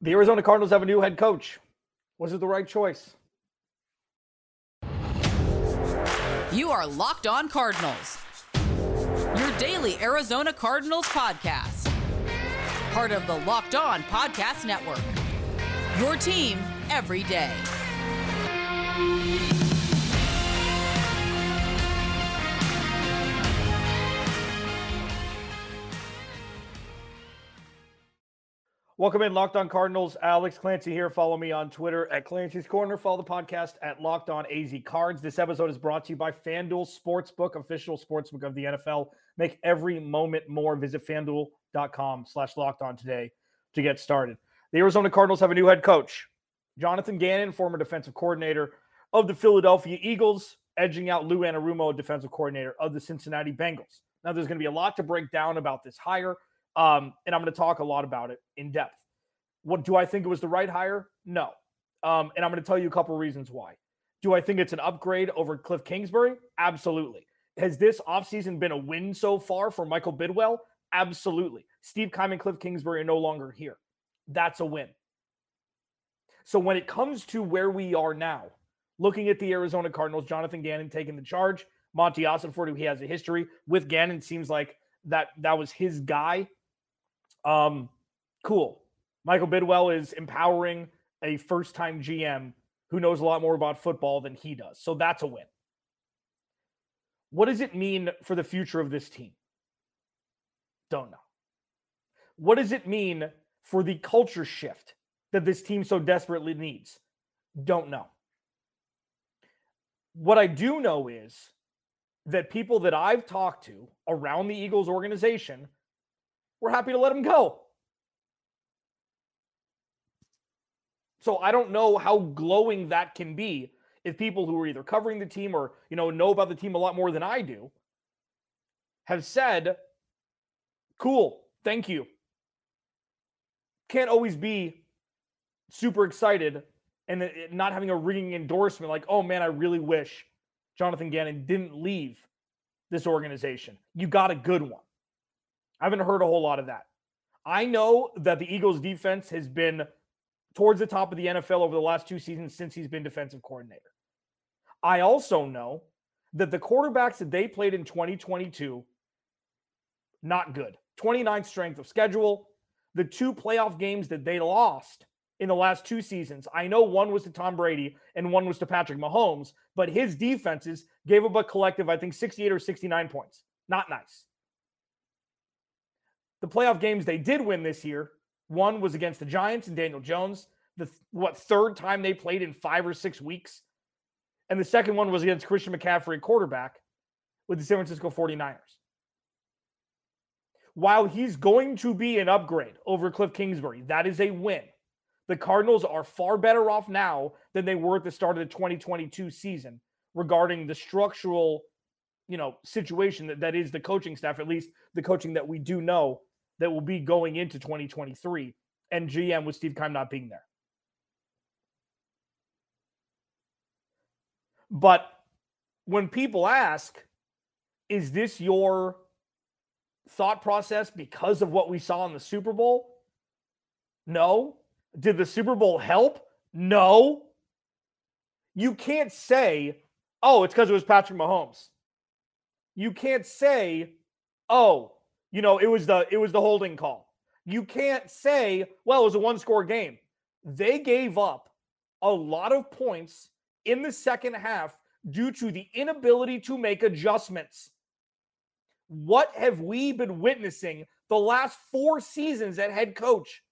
The Arizona Cardinals have a new head coach. Was it the right choice? You are Locked On Cardinals, your daily Arizona Cardinals podcast. Part of the Locked On Podcast Network. Your team every day. Welcome in, Locked On Cardinals. Alex Clancy here. Follow me on Twitter at Clancy's Corner. Follow the podcast at Locked On AZ Cards. This episode is brought to you by FanDuel Sportsbook, official sportsbook of the NFL. Make every moment more. Visit fanduel.com slash locked on today to get started. The Arizona Cardinals have a new head coach. Jonathan Gannon, former defensive coordinator of the Philadelphia Eagles, edging out Lou Anarumo, defensive coordinator of the Cincinnati Bengals. Now, there's going to be a lot to break down about this hire. Um, and I'm going to talk a lot about it in depth. What do I think it was the right hire? No. Um, and I'm going to tell you a couple reasons why. Do I think it's an upgrade over Cliff Kingsbury? Absolutely. Has this offseason been a win so far for Michael Bidwill? Absolutely. Steve Keim and Cliff Kingsbury are no longer here. That's a win. So when it comes to where we are now, looking at the Arizona Cardinals, Jonathan Gannon taking the charge, Monti Ossenfort, who he has a history with Gannon, seems like that that was his guy. Um, cool. Michael Bidwill is empowering a first time GM who knows a lot more about football than he does. So that's a win. What does it mean for the future of this team? Don't know. What does it mean for the culture shift that this team so desperately needs? Don't know. What I do know is that people that I've talked to around the Eagles organization were happy to let him go. So I don't know how glowing that can be if people who are either covering the team or you know know about the team a lot more than I do have said, "Cool, thank you." Can't always be super excited and not having a ringing endorsement like, "Oh man, I really wish Jonathan Gannon didn't leave this organization." You got a good one. I haven't heard a whole lot of that. I know that the Eagles defense has been towards the top of the NFL over the last two seasons since he's been defensive coordinator. I also know that the quarterbacks that they played in 2022, not good. 29th strength of schedule. The two playoff games that they lost in the last two seasons, I know one was to Tom Brady and one was to Patrick Mahomes, but his defenses gave up a collective, I think, 68 or 69 points. Not nice. The playoff games they did win this year, one was against the Giants and Daniel Jones, the what third time they played in five or six weeks. And the second one was against Christian McCaffrey, quarterback, with the San Francisco 49ers. While he's going to be an upgrade over Cliff Kingsbury, that is a win. The Cardinals are far better off now than they were at the start of the 2022 season regarding the structural, you know, situation that, that is the coaching staff, at least the coaching that we do know that will be going into 2023 and GM with Steve Keim not being there. But when people ask, is this your thought process because of what we saw in the Super Bowl? No. Did the Super Bowl help? No. You can't say, oh, it's because it was Patrick Mahomes. You can't say, oh, you know, it was the it was the holding call. You can't say, well, it was a one-score game. They gave up a lot of points in the second half due to the inability to make adjustments. What have we been witnessing the last four seasons at head coach?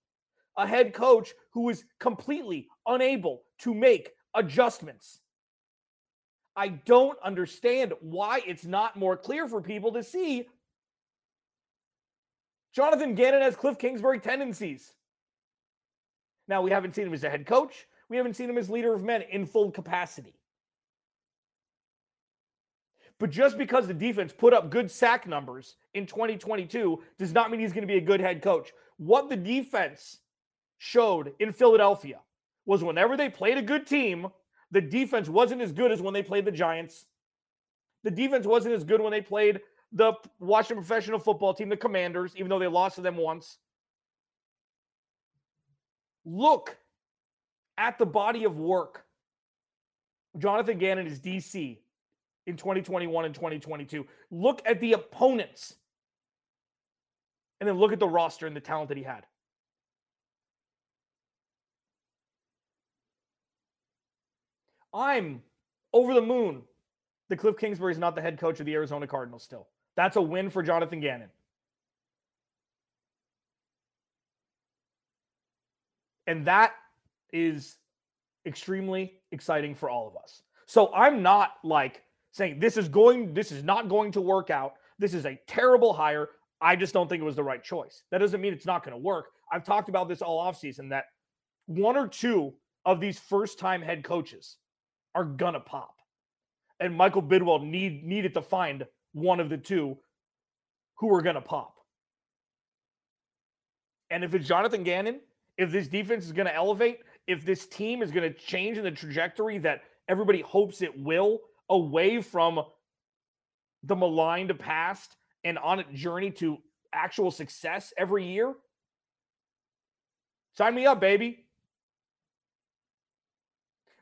A head coach who is completely unable to make adjustments. I don't understand why it's not more clear for people to see Jonathan Gannon has Cliff Kingsbury tendencies. Now, we haven't seen him as a head coach. We haven't seen him as leader of men in full capacity. But just because the defense put up good sack numbers in 2022 does not mean he's going to be a good head coach. What the defense showed in Philadelphia was whenever they played a good team, the defense wasn't as good as when they played the Giants. The defense wasn't as good when they played the Washington professional football team, the Commanders, even though they lost to them once. Look at the body of work Jonathan Gannon is DC in 2021 and 2022. Look at the opponents and then look at the roster and the talent that he had. I'm over the moon that Cliff Kingsbury is not the head coach of the Arizona Cardinals still. That's a win for Jonathan Gannon. And that is extremely exciting for all of us. So I'm not like saying this is going, this is not going to work out. This is a terrible hire. I just don't think it was the right choice. That doesn't mean it's not going to work. I've talked about this all offseason that one or two of these first time head coaches are gonna pop. And Michael Bidwill need needed to find one of the two who are gonna pop. And if it's Jonathan Gannon, if this defense is gonna elevate, if this team is gonna change in the trajectory that everybody hopes it will, away from the maligned past and on a journey to actual success every year, sign me up, baby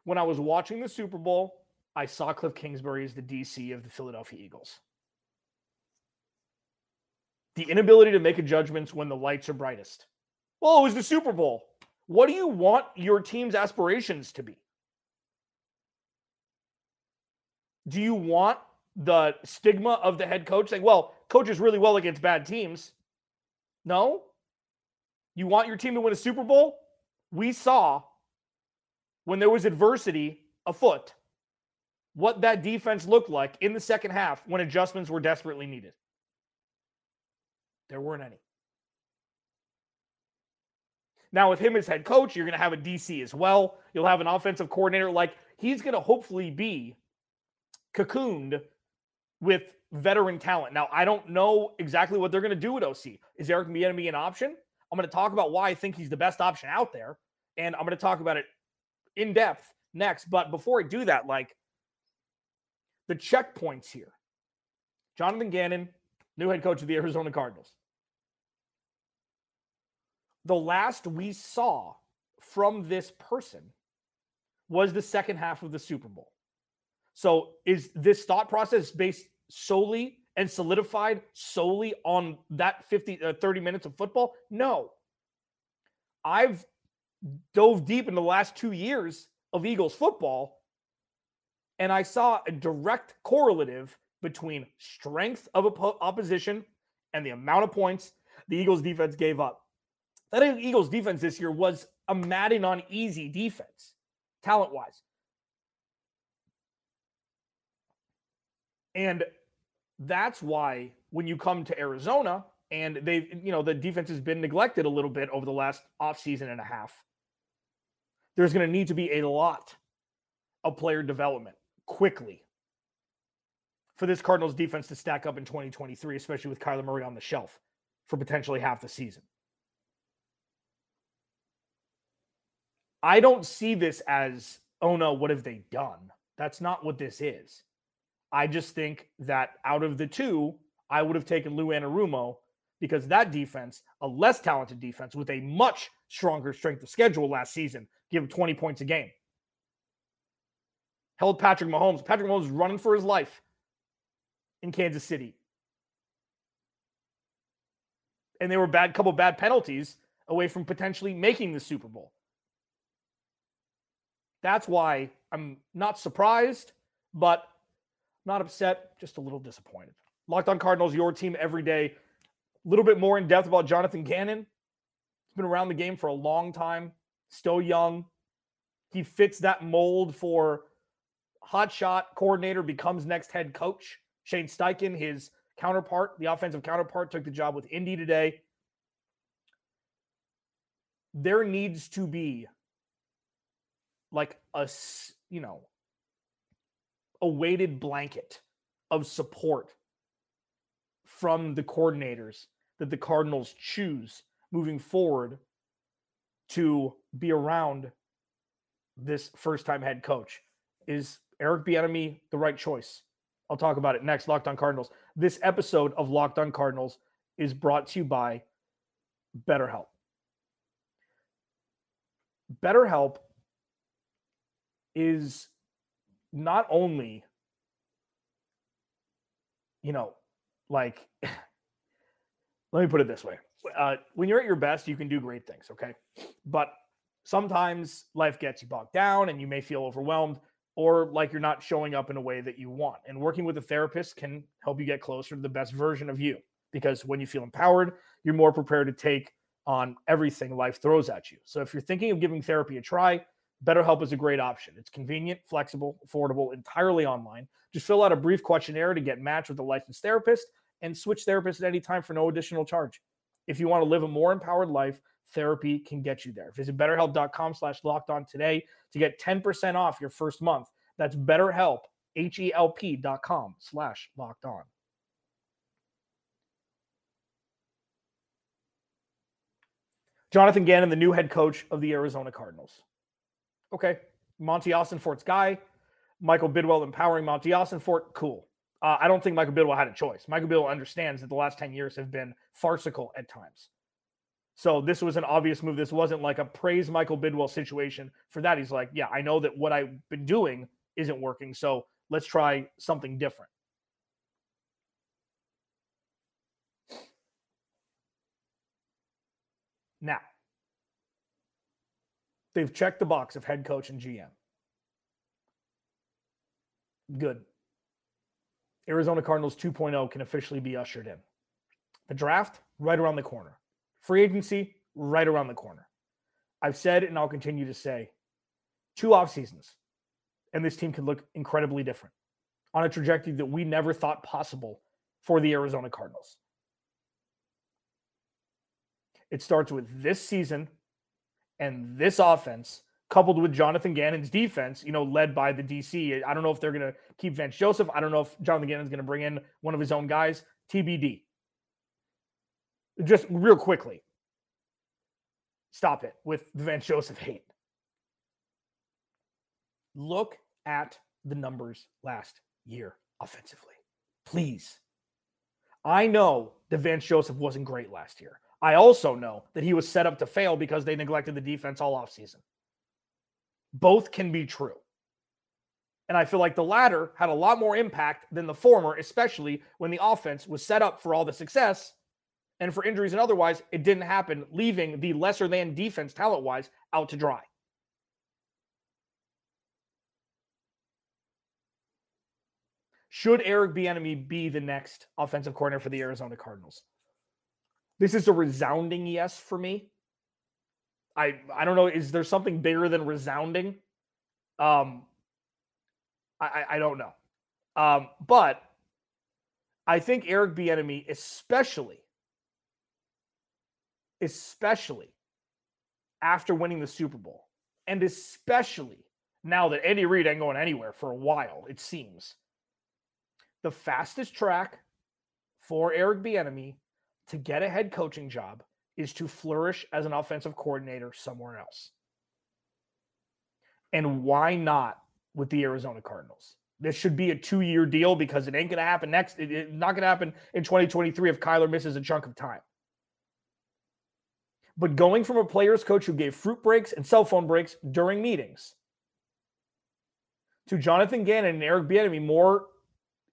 when I was watching the Super Bowl, I saw Cliff Kingsbury as the DC of the Philadelphia Eagles. The inability to make adjustments when the lights are brightest. Well, it was the Super Bowl. What do you want your team's aspirations to be? Do you want the stigma of the head coach saying, well, coaches really well against bad teams? No. You want your team to win a Super Bowl? We saw when there was adversity afoot, what that defense looked like in the second half when adjustments were desperately needed. There weren't any. Now, with him as head coach, you're going to have a DC as well. You'll have an offensive coordinator. Like he's going to hopefully be cocooned with veteran talent. Now, I don't know exactly what they're going to do with OC. Is Eric Bieniemy an option? I'm going to talk about why I think he's the best option out there, and I'm going to talk about it in depth next. But before I do that, like the checkpoints here Jonathan Gannon, new head coach of the Arizona Cardinals. The last we saw from this person was the second half of the Super Bowl. So is this thought process based solely and solidified solely on that 50 uh, 30 minutes of football? No. I've dove deep in the last two years of Eagles football, and I saw a direct correlative between strength of op- opposition and the amount of points the Eagles defense gave up. That Eagles defense this year was a Madden on easy defense, talent wise. And that's why when you come to Arizona and they've, you know, the defense has been neglected a little bit over the last offseason and a half there's going to need to be a lot of player development quickly for this Cardinals defense to stack up in 2023, especially with Kyler Murray on the shelf for potentially half the season. I don't see this as, oh no, what have they done? That's not what this is. I just think that out of the two, I would have taken Lou Anarumo because that defense, a less talented defense with a much stronger strength of schedule last season, give him 20 points a game. Held Patrick Mahomes. Patrick Mahomes running for his life in Kansas City. And they were bad couple bad penalties away from potentially making the Super Bowl. That's why I'm not surprised, but not upset, just a little disappointed. Locked on Cardinals, your team every day. A little bit more in depth about Jonathan Gannon. He's been around the game for a long time, still young. He fits that mold for hotshot coordinator, becomes next head coach. Shane Steichen, his counterpart, the offensive counterpart, took the job with Indy today. There needs to be like a, you know, a weighted blanket of support from the coordinators that the Cardinals choose moving forward to be around this first time head coach. Is Eric Bieniemy the right choice? I'll talk about it next. Locked on Cardinals. This episode of Locked on Cardinals is brought to you by BetterHelp. BetterHelp is not only, you know, like, let me put it this way. Uh, when you're at your best, you can do great things, okay? But sometimes life gets you bogged down and you may feel overwhelmed or like you're not showing up in a way that you want. And working with a therapist can help you get closer to the best version of you because when you feel empowered, you're more prepared to take on everything life throws at you. So if you're thinking of giving therapy a try, BetterHelp is a great option. It's convenient, flexible, affordable, entirely online. Just fill out a brief questionnaire to get matched with a licensed therapist and switch therapists at any time for no additional charge. If you want to live a more empowered life, therapy can get you there. Visit betterhelp.com slash locked on today to get 10% off your first month. That's betterhelp, H-E-L-P dot com slash locked on. Jonathan Gannon, the new head coach of the Arizona Cardinals. Okay. Monti Ossenfort's guy. Michael Bidwill empowering Monti Austin Ossenfort. Cool. Uh, I don't think Michael Bidwill had a choice. Michael Bidwill understands that the last 10 years have been farcical at times. So this was an obvious move. This wasn't like a praise Michael Bidwill situation. For that, he's like, yeah, I know that what I've been doing isn't working. So let's try something different. Now, they've checked the box of head coach and GM. Good. Arizona Cardinals 2.0 can officially be ushered in. The draft, right around the corner. Free agency, right around the corner. I've said and I'll continue to say two off seasons, and this team can look incredibly different on a trajectory that we never thought possible for the Arizona Cardinals. It starts with this season and this offense coupled with Jonathan Gannon's defense, you know, led by the DC. I don't know if they're going to keep Vance Joseph. I don't know if Jonathan Gannon's going to bring in one of his own guys. TBD. Just real quickly, stop it with the Vance Joseph hate. Look at the numbers last year offensively, please. I know that Vance Joseph wasn't great last year. I also know that he was set up to fail because they neglected the defense all offseason. Both can be true. And I feel like the latter had a lot more impact than the former, especially when the offense was set up for all the success and for injuries and otherwise, it didn't happen, leaving the lesser than defense talent wise out to dry. Should Eric Bieniemy be the next offensive coordinator for the Arizona Cardinals? This is a resounding yes for me. I I don't know. Is there something bigger than resounding? Um, I I don't know. Um, but I think Eric Bieniemy, especially, especially after winning the Super Bowl, and especially now that Andy Reid ain't going anywhere for a while, it seems. The fastest track for Eric Bieniemy to get a head coaching job is to flourish as an offensive coordinator somewhere else. And why not with the Arizona Cardinals? This should be a two-year deal because it ain't going to happen next. It's not going to happen in 2023 if Kyler misses a chunk of time. But going from a player's coach who gave fruit breaks and cell phone breaks during meetings to Jonathan Gannon and Eric Bieniemy, more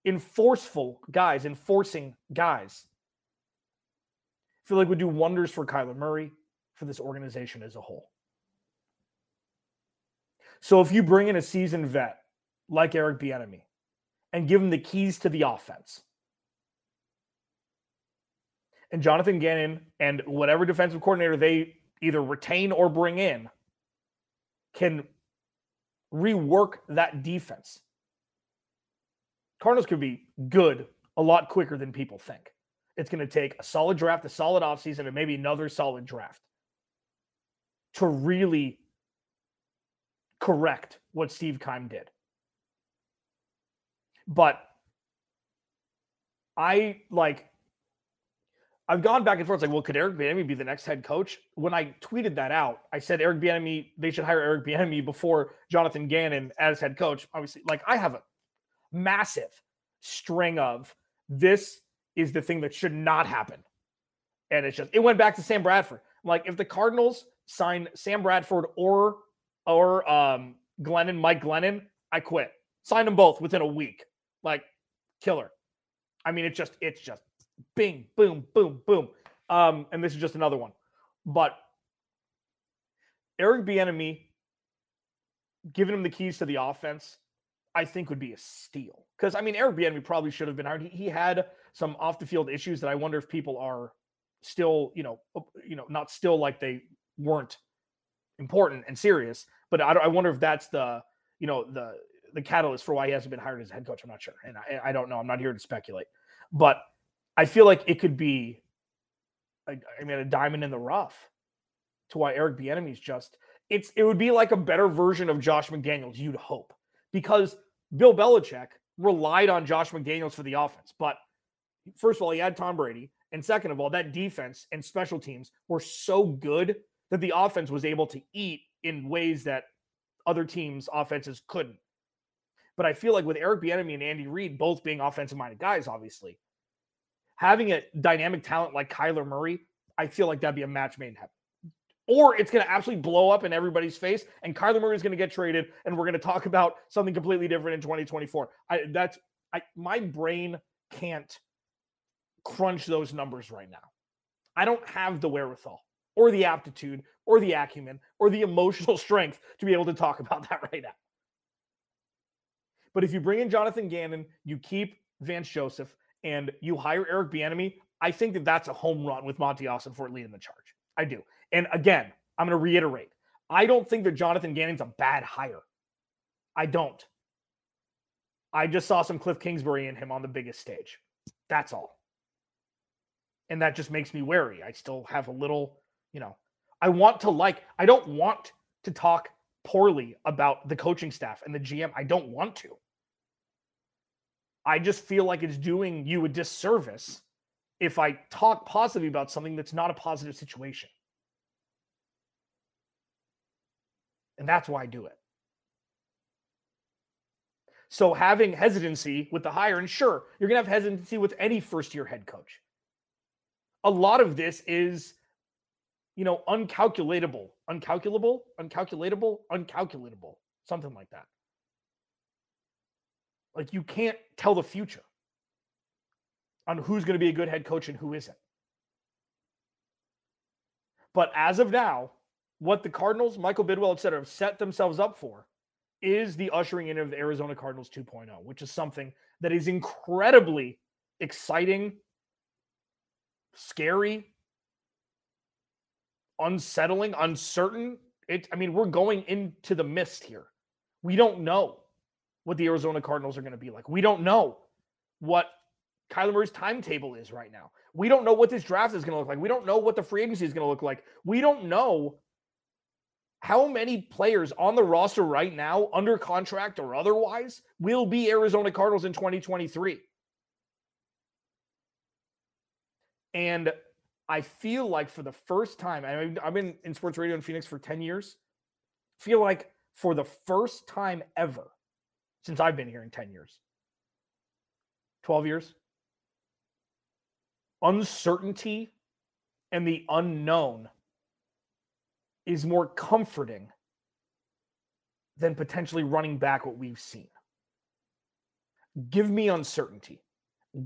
enforceful guys, enforcing guys feel like would do wonders for Kyler Murray, for this organization as a whole. So if you bring in a seasoned vet like Eric Bieniemy and give him the keys to the offense, and Jonathan Gannon and whatever defensive coordinator they either retain or bring in can rework that defense. Cardinals could be good a lot quicker than people think. It's going to take a solid draft, a solid offseason, and maybe another solid draft to really correct what Steve Keim did. But I like I've gone back and forth. Like, well, could Eric Bieniemy be the next head coach? When I tweeted that out, I said Eric Bieniemy. They should hire Eric Bieniemy before Jonathan Gannon as head coach. Obviously, like I have a massive string of this is the thing that should not happen. And it's just, it went back to Sam Bradford. Like, if the Cardinals sign Sam Bradford or or um, Glennon, Mike Glennon, I quit. Signed them both within a week. Like killer. I mean, it's just it's just bing, boom, boom, boom. Um, and this is just another one. But Eric Bieniemy giving him the keys to the offense, I think would be a steal. Because I mean, Eric Bieniemy probably should have been hired. He, he had some off the field issues that I wonder if people are still, you know, you know, not still like they weren't important and serious. But I, I wonder if that's the, you know, the the catalyst for why he hasn't been hired as head coach. I'm not sure, and I, I don't know. I'm not here to speculate, but I feel like it could be, I, I mean, a diamond in the rough to why Eric Bieniemy is just. It's it would be like a better version of Josh McDaniels. You'd hope because Bill Belichick relied on Josh McDaniels for the offense, but first of all, he had Tom Brady. And second of all, that defense and special teams were so good that the offense was able to eat in ways that other teams' offenses couldn't. But I feel like with Eric Bieniemy and Andy Reid both being offensive-minded guys, obviously, having a dynamic talent like Kyler Murray, I feel like that'd be a match made in heaven. Or it's going to absolutely blow up in everybody's face, and Kyler Murray is going to get traded, and we're going to talk about something completely different in 2024. I, that's I, my brain can't crunch those numbers right now. I don't have the wherewithal or the aptitude or the acumen or the emotional strength to be able to talk about that right now. But if you bring in Jonathan Gannon, you keep Vance Joseph, and you hire Eric Bieniemy, I think that that's a home run with Monti Ossenfort leading the charge. I do. And again, I'm going to reiterate. I don't think that Jonathan Gannon's a bad hire. I don't. I just saw some Cliff Kingsbury in him on the biggest stage. That's all and that just makes me wary. I still have a little, you know, I want to like, I don't want to talk poorly about the coaching staff and the GM. I don't want to. I just feel like it's doing you a disservice if I talk positively about something that's not a positive situation. And that's why I do it. So having hesitancy with the hire, and sure, you're going to have hesitancy with any first year head coach a lot of this is, you know, uncalculatable, uncalculable, uncalculatable, uncalculatable, something like that. Like you can't tell the future on who's going to be a good head coach and who isn't. But as of now, what the Cardinals, Michael Bidwill, et cetera, have set themselves up for is the ushering in of the Arizona Cardinals 2.0, which is something that is incredibly exciting scary, unsettling, uncertain. It, I mean, we're going into the mist here. We don't know what the Arizona Cardinals are going to be like. We don't know what Kyler Murray's timetable is right now. We don't know what this draft is going to look like. We don't know what the free agency is going to look like. We don't know how many players on the roster right now, under contract or otherwise, will be Arizona Cardinals in 2023. And I feel like for the first time, I mean, I've been in sports radio in Phoenix for 10 years. Feel like for the first time ever since I've been here in 10 years, 12 years, uncertainty and the unknown is more comforting than potentially running back what we've seen. Give me uncertainty.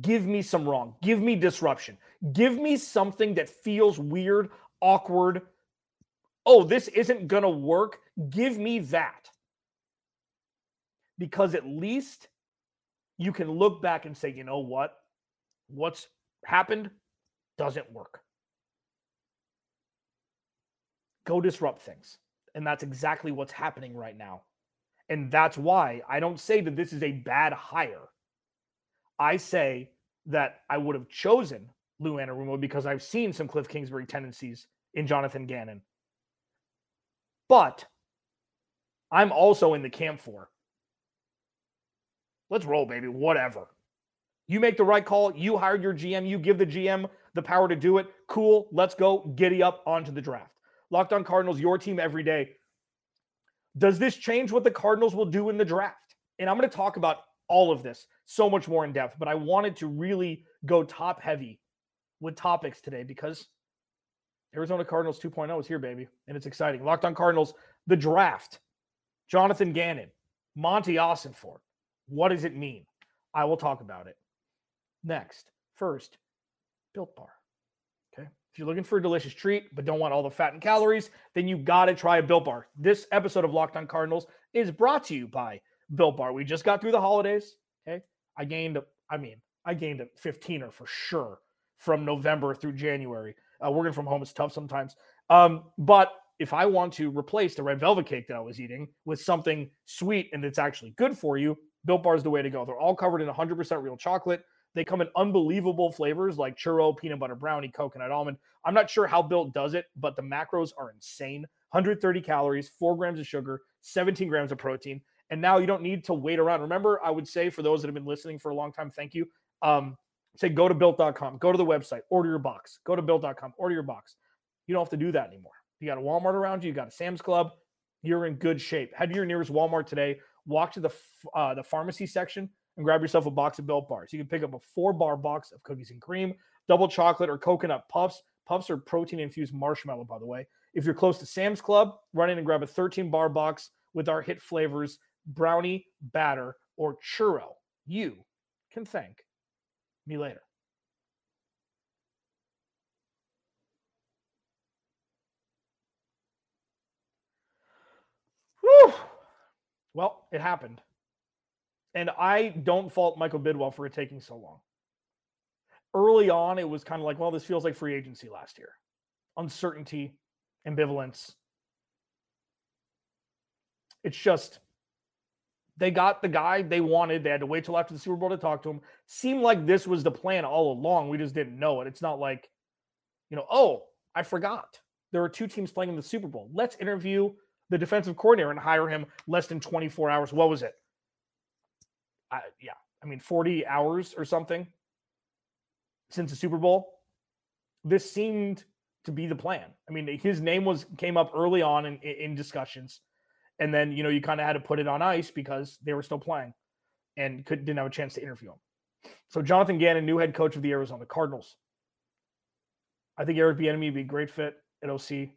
Give me some wrong. Give me disruption. Give me something that feels weird, awkward. Oh, this isn't going to work. Give me that. Because at least you can look back and say, you know what? What's happened doesn't work. Go disrupt things. And that's exactly what's happening right now. And that's why I don't say that this is a bad hire. I say that I would have chosen Lou Anarumo because I've seen some Cliff Kingsbury tendencies in Jonathan Gannon. But I'm also in the camp for let's roll, baby. Whatever. You make the right call. You hired your GM. You give the GM the power to do it. Cool. Let's go. Giddy up onto the draft. Locked on Cardinals, your team every day. Does this change what the Cardinals will do in the draft? And I'm going to talk about all of this so much more in depth, but I wanted to really go top heavy with topics today because Arizona Cardinals 2.0 is here, baby. And it's exciting. Locked on Cardinals, the draft, Jonathan Gannon, Monti Ossenfort. What does it mean? I will talk about it. Next, first, Built Bar. Okay. If you're looking for a delicious treat, but don't want all the fat and calories, then you got to try a Built Bar. This episode of Locked on Cardinals is brought to you by Built Bar. We just got through the holidays. Okay. I gained, I mean, I gained a 15er for sure from November through January. Uh, working from home is tough sometimes. Um, but if I want to replace the red velvet cake that I was eating with something sweet and that's actually good for you, Built Bar is the way to go. They're all covered in 100% real chocolate. They come in unbelievable flavors like churro, peanut butter brownie, coconut almond. I'm not sure how Built does it, but the macros are insane 130 calories, four grams of sugar, 17 grams of protein. And now you don't need to wait around. Remember, I would say for those that have been listening for a long time, thank you. Um, say go to built.com, go to the website, order your box, go to built.com, order your box. You don't have to do that anymore. You got a Walmart around you, you got a Sam's Club, you're in good shape. Head to your nearest Walmart today, walk to the uh, the pharmacy section and grab yourself a box of Built Bars. You can pick up a four bar box of cookies and cream, double chocolate or coconut puffs. Puffs are protein infused marshmallow, by the way. If you're close to Sam's Club, run in and grab a 13 bar box with our hit flavors brownie, batter, or churro. You can thank me later. Whew. Well, it happened. And I don't fault Michael Bidwill for it taking so long. Early on, it was kind of like, well, this feels like free agency last year. Uncertainty, ambivalence. It's just they got the guy they wanted. They had to wait till after the Super Bowl to talk to him. Seemed like this was the plan all along. We just didn't know it. It's not like, you know, oh, I forgot. There are two teams playing in the Super Bowl. Let's interview the defensive coordinator and hire him less than 24 hours. What was it? I, yeah, I mean, 40 hours or something since the Super Bowl. This seemed to be the plan. I mean, his name was came up early on in, in discussions, and then you know you kind of had to put it on ice because they were still playing and could, didn't have a chance to interview him. So Jonathan Gannon, new head coach of the Arizona Cardinals. I think Eric Bieniemy would be a great fit at OC.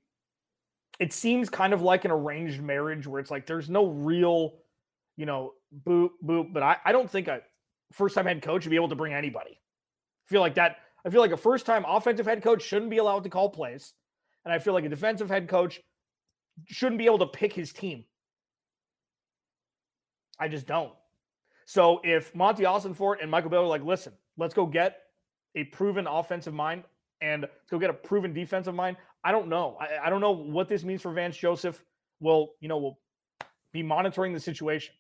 It seems kind of like an arranged marriage where it's like there's no real, you know, boop boop. But I, I don't think a first time head coach would be able to bring anybody. I feel like that. I feel like a first time offensive head coach shouldn't be allowed to call plays, and I feel like a defensive head coach shouldn't be able to pick his team. I just don't. So if Monti Ossenfort and Michael are like, listen, let's go get a proven offensive mind and go get a proven defensive mind. I don't know. I, I don't know what this means for Vance Joseph. Will you know? we'll be monitoring the situation.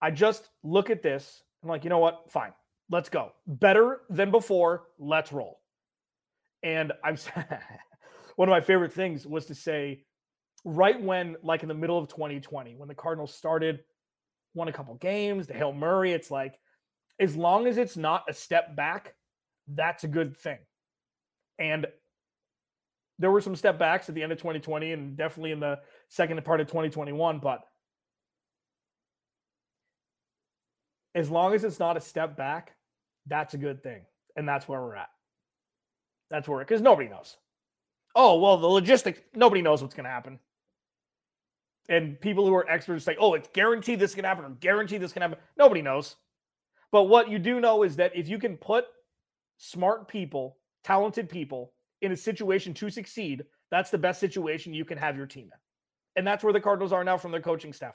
I just look at this. I'm like, you know what? Fine, let's go. Better than before. Let's roll. And I'm one of my favorite things was to say, right when, like in the middle of 2020, when the Cardinals started, won a couple games, the Hail Murray, it's like, as long as it's not a step back, that's a good thing. And there were some step backs at the end of 2020 and definitely in the second part of 2021. But as long as it's not a step back, that's a good thing. And that's where we're at. That's where, because nobody knows. Oh, well, the logistics, nobody knows what's going to happen. And people who are experts say, oh, it's guaranteed this can happen or guaranteed this can happen. Nobody knows. But what you do know is that if you can put smart people, talented people in a situation to succeed, that's the best situation you can have your team in. And that's where the Cardinals are now from their coaching staff.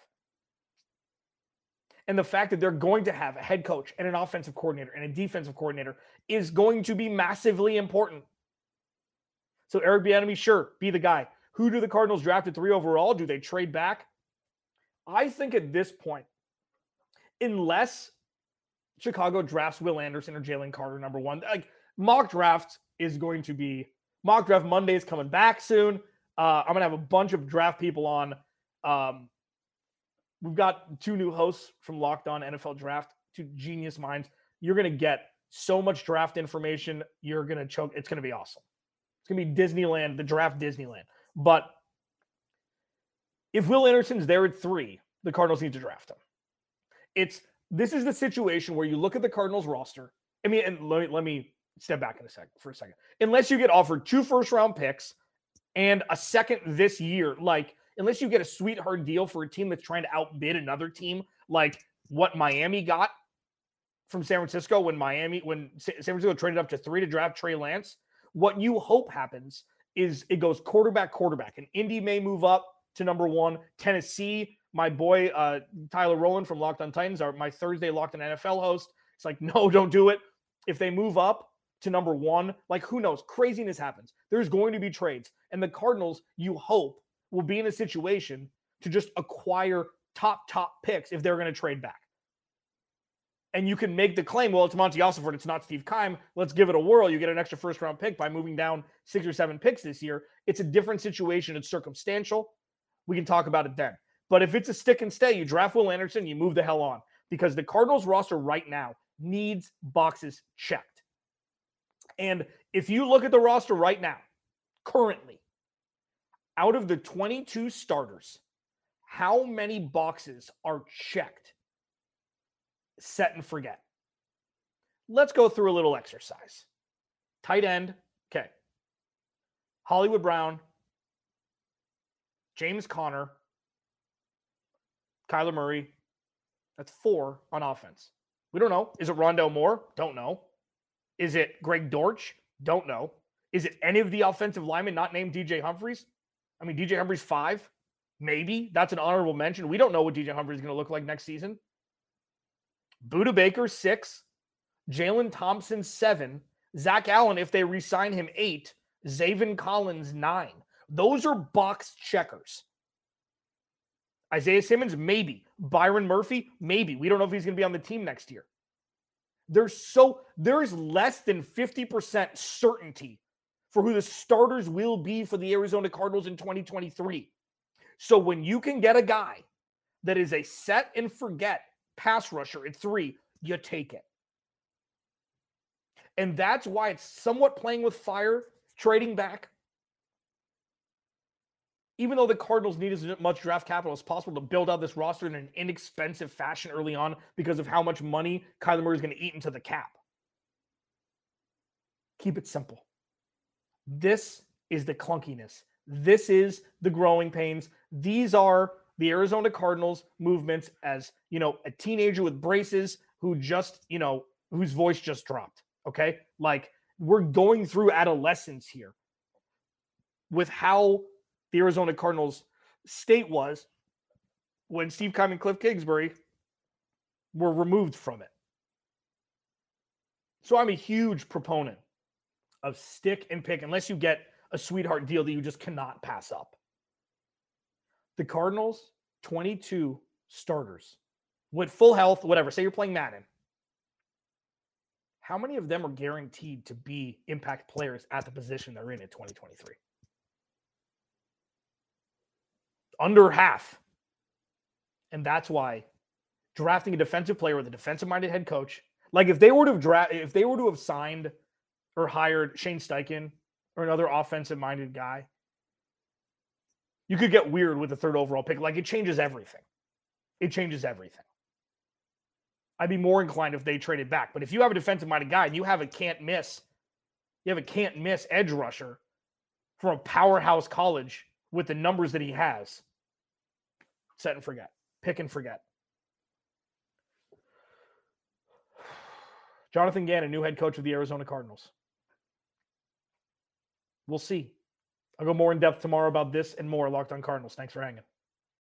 And the fact that they're going to have a head coach and an offensive coordinator and a defensive coordinator is going to be massively important. So Eric Bieniemy, sure, be the guy. Who do the Cardinals draft at three overall? Do they trade back? I think at this point, unless Chicago drafts Will Anderson or Jalen Carter number one, like mock draft is going to be mock draft Monday is coming back soon. Uh, I'm gonna have a bunch of draft people on. Um, we've got two new hosts from Locked On NFL Draft, two genius minds. You're gonna get so much draft information. You're gonna choke. It's gonna be awesome. It's gonna be Disneyland, the draft Disneyland. But if Will Anderson's there at three, the Cardinals need to draft him. It's this is the situation where you look at the Cardinals roster. I mean, and let me let me step back in a second for a second. Unless you get offered two first round picks and a second this year, like unless you get a sweetheart deal for a team that's trying to outbid another team, like what Miami got from San Francisco when Miami when San Francisco traded up to three to draft Trey Lance. What you hope happens is it goes quarterback, quarterback, and Indy may move up to number one. Tennessee, my boy uh, Tyler Rowland from Locked On Titans, are my Thursday Locked On NFL host. It's like, no, don't do it. If they move up to number one, like who knows? Craziness happens. There's going to be trades, and the Cardinals, you hope, will be in a situation to just acquire top top picks if they're going to trade back. And you can make the claim, well, it's Monti Ossenfort, it's not Steve Keim. Let's give it a whirl. You get an extra first round pick by moving down six or seven picks this year. It's a different situation. It's circumstantial. We can talk about it then. But if it's a stick and stay, you draft Will Anderson, you move the hell on because the Cardinals roster right now needs boxes checked. And if you look at the roster right now, currently, out of the 22 starters, how many boxes are checked? Set and forget. Let's go through a little exercise. Tight end, okay. Hollywood Brown, James Conner, Kyler Murray. That's four on offense. We don't know. Is it Rondale Moore? Don't know. Is it Greg Dortch? Don't know. Is it any of the offensive linemen not named DJ Humphries? I mean, DJ Humphries five, maybe. That's an honorable mention. We don't know what DJ Humphries is going to look like next season. Budda Baker six, Jalen Thompson seven, Zach Allen, if they resign him eight, Zaven Collins nine. Those are box checkers. Isaiah Simmons, maybe. Byron Murphy, maybe. We don't know if he's going to be on the team next year. There's so there's less than 50% certainty for who the starters will be for the Arizona Cardinals in 2023. So when you can get a guy that is a set and forget pass rusher at 3, you take it. And that's why it's somewhat playing with fire, trading back even though the Cardinals need as much draft capital as possible to build out this roster in an inexpensive fashion early on because of how much money Kyler Murray is going to eat into the cap. Keep it simple. This is the clunkiness. This is the growing pains. These are the Arizona Cardinals movements as, you know, a teenager with braces who just, you know, whose voice just dropped. Okay? Like we're going through adolescence here with how the Arizona Cardinals state was when Steve Keim and Cliff Kingsbury were removed from it. So I'm a huge proponent of stick and pick unless you get a sweetheart deal that you just cannot pass up. The Cardinals, 22 starters with full health, whatever. Say you're playing Madden. How many of them are guaranteed to be impact players at the position they're in in 2023? under half. And that's why drafting a defensive player with a defensive minded head coach, like if they were to have draft, if they were to have signed or hired Shane Steichen or another offensive minded guy, you could get weird with the third overall pick. Like it changes everything. It changes everything. I'd be more inclined if they traded back. But if you have a defensive minded guy and you have a can't miss, you have a can't miss edge rusher from a powerhouse college with the numbers that he has, set and forget, pick and forget. Jonathan Gannon, new head coach of the Arizona Cardinals. We'll see. I'll go more in depth tomorrow about this and more. Locked on Cardinals. Thanks for hanging.